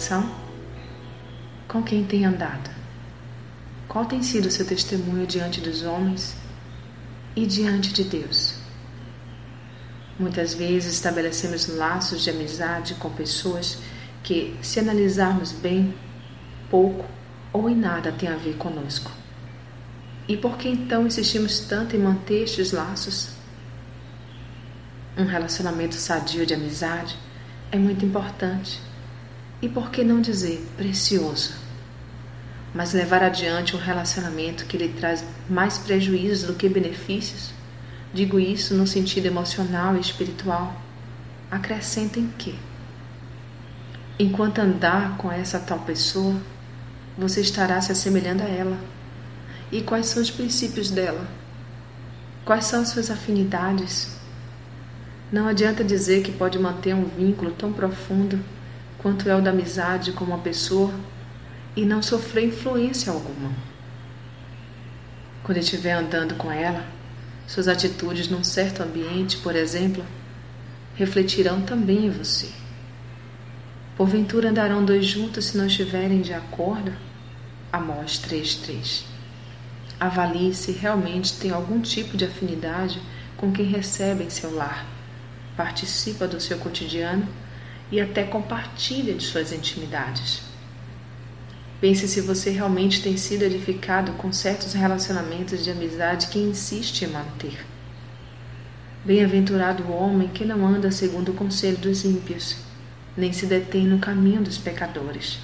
coração? Com quem tem andado? Qual tem sido o seu testemunho diante dos homens e diante de Deus? Muitas vezes estabelecemos laços de amizade com pessoas que, se analisarmos bem, pouco ou em nada tem a ver conosco. E por que então insistimos tanto em manter estes laços? Um relacionamento sadio de amizade é muito importante. E por que não dizer precioso? Mas levar adiante um relacionamento que lhe traz mais prejuízos do que benefícios, digo isso no sentido emocional e espiritual, acrescenta em quê? Enquanto andar com essa tal pessoa, você estará se assemelhando a ela. E quais são os princípios dela? Quais são suas afinidades? Não adianta dizer que pode manter um vínculo tão profundo quanto é o da amizade com uma pessoa e não sofrer influência alguma. Quando estiver andando com ela, suas atitudes num certo ambiente, por exemplo, refletirão também em você. Porventura andarão dois juntos se não estiverem de acordo? Amós 3.3 Avalie se realmente tem algum tipo de afinidade com quem recebe em seu lar, participa do seu cotidiano e até compartilha de suas intimidades. Pense se você realmente tem sido edificado com certos relacionamentos de amizade que insiste em manter. Bem-aventurado o homem que não anda segundo o conselho dos ímpios, nem se detém no caminho dos pecadores,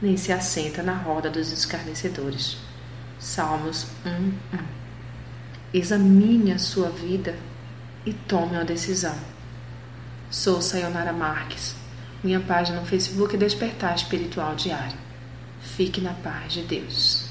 nem se assenta na roda dos escarnecedores. Salmos 1, 1. Examine a sua vida e tome uma decisão. Sou Sayonara Marques. Minha página no Facebook é Despertar Espiritual Diário. Fique na paz de Deus.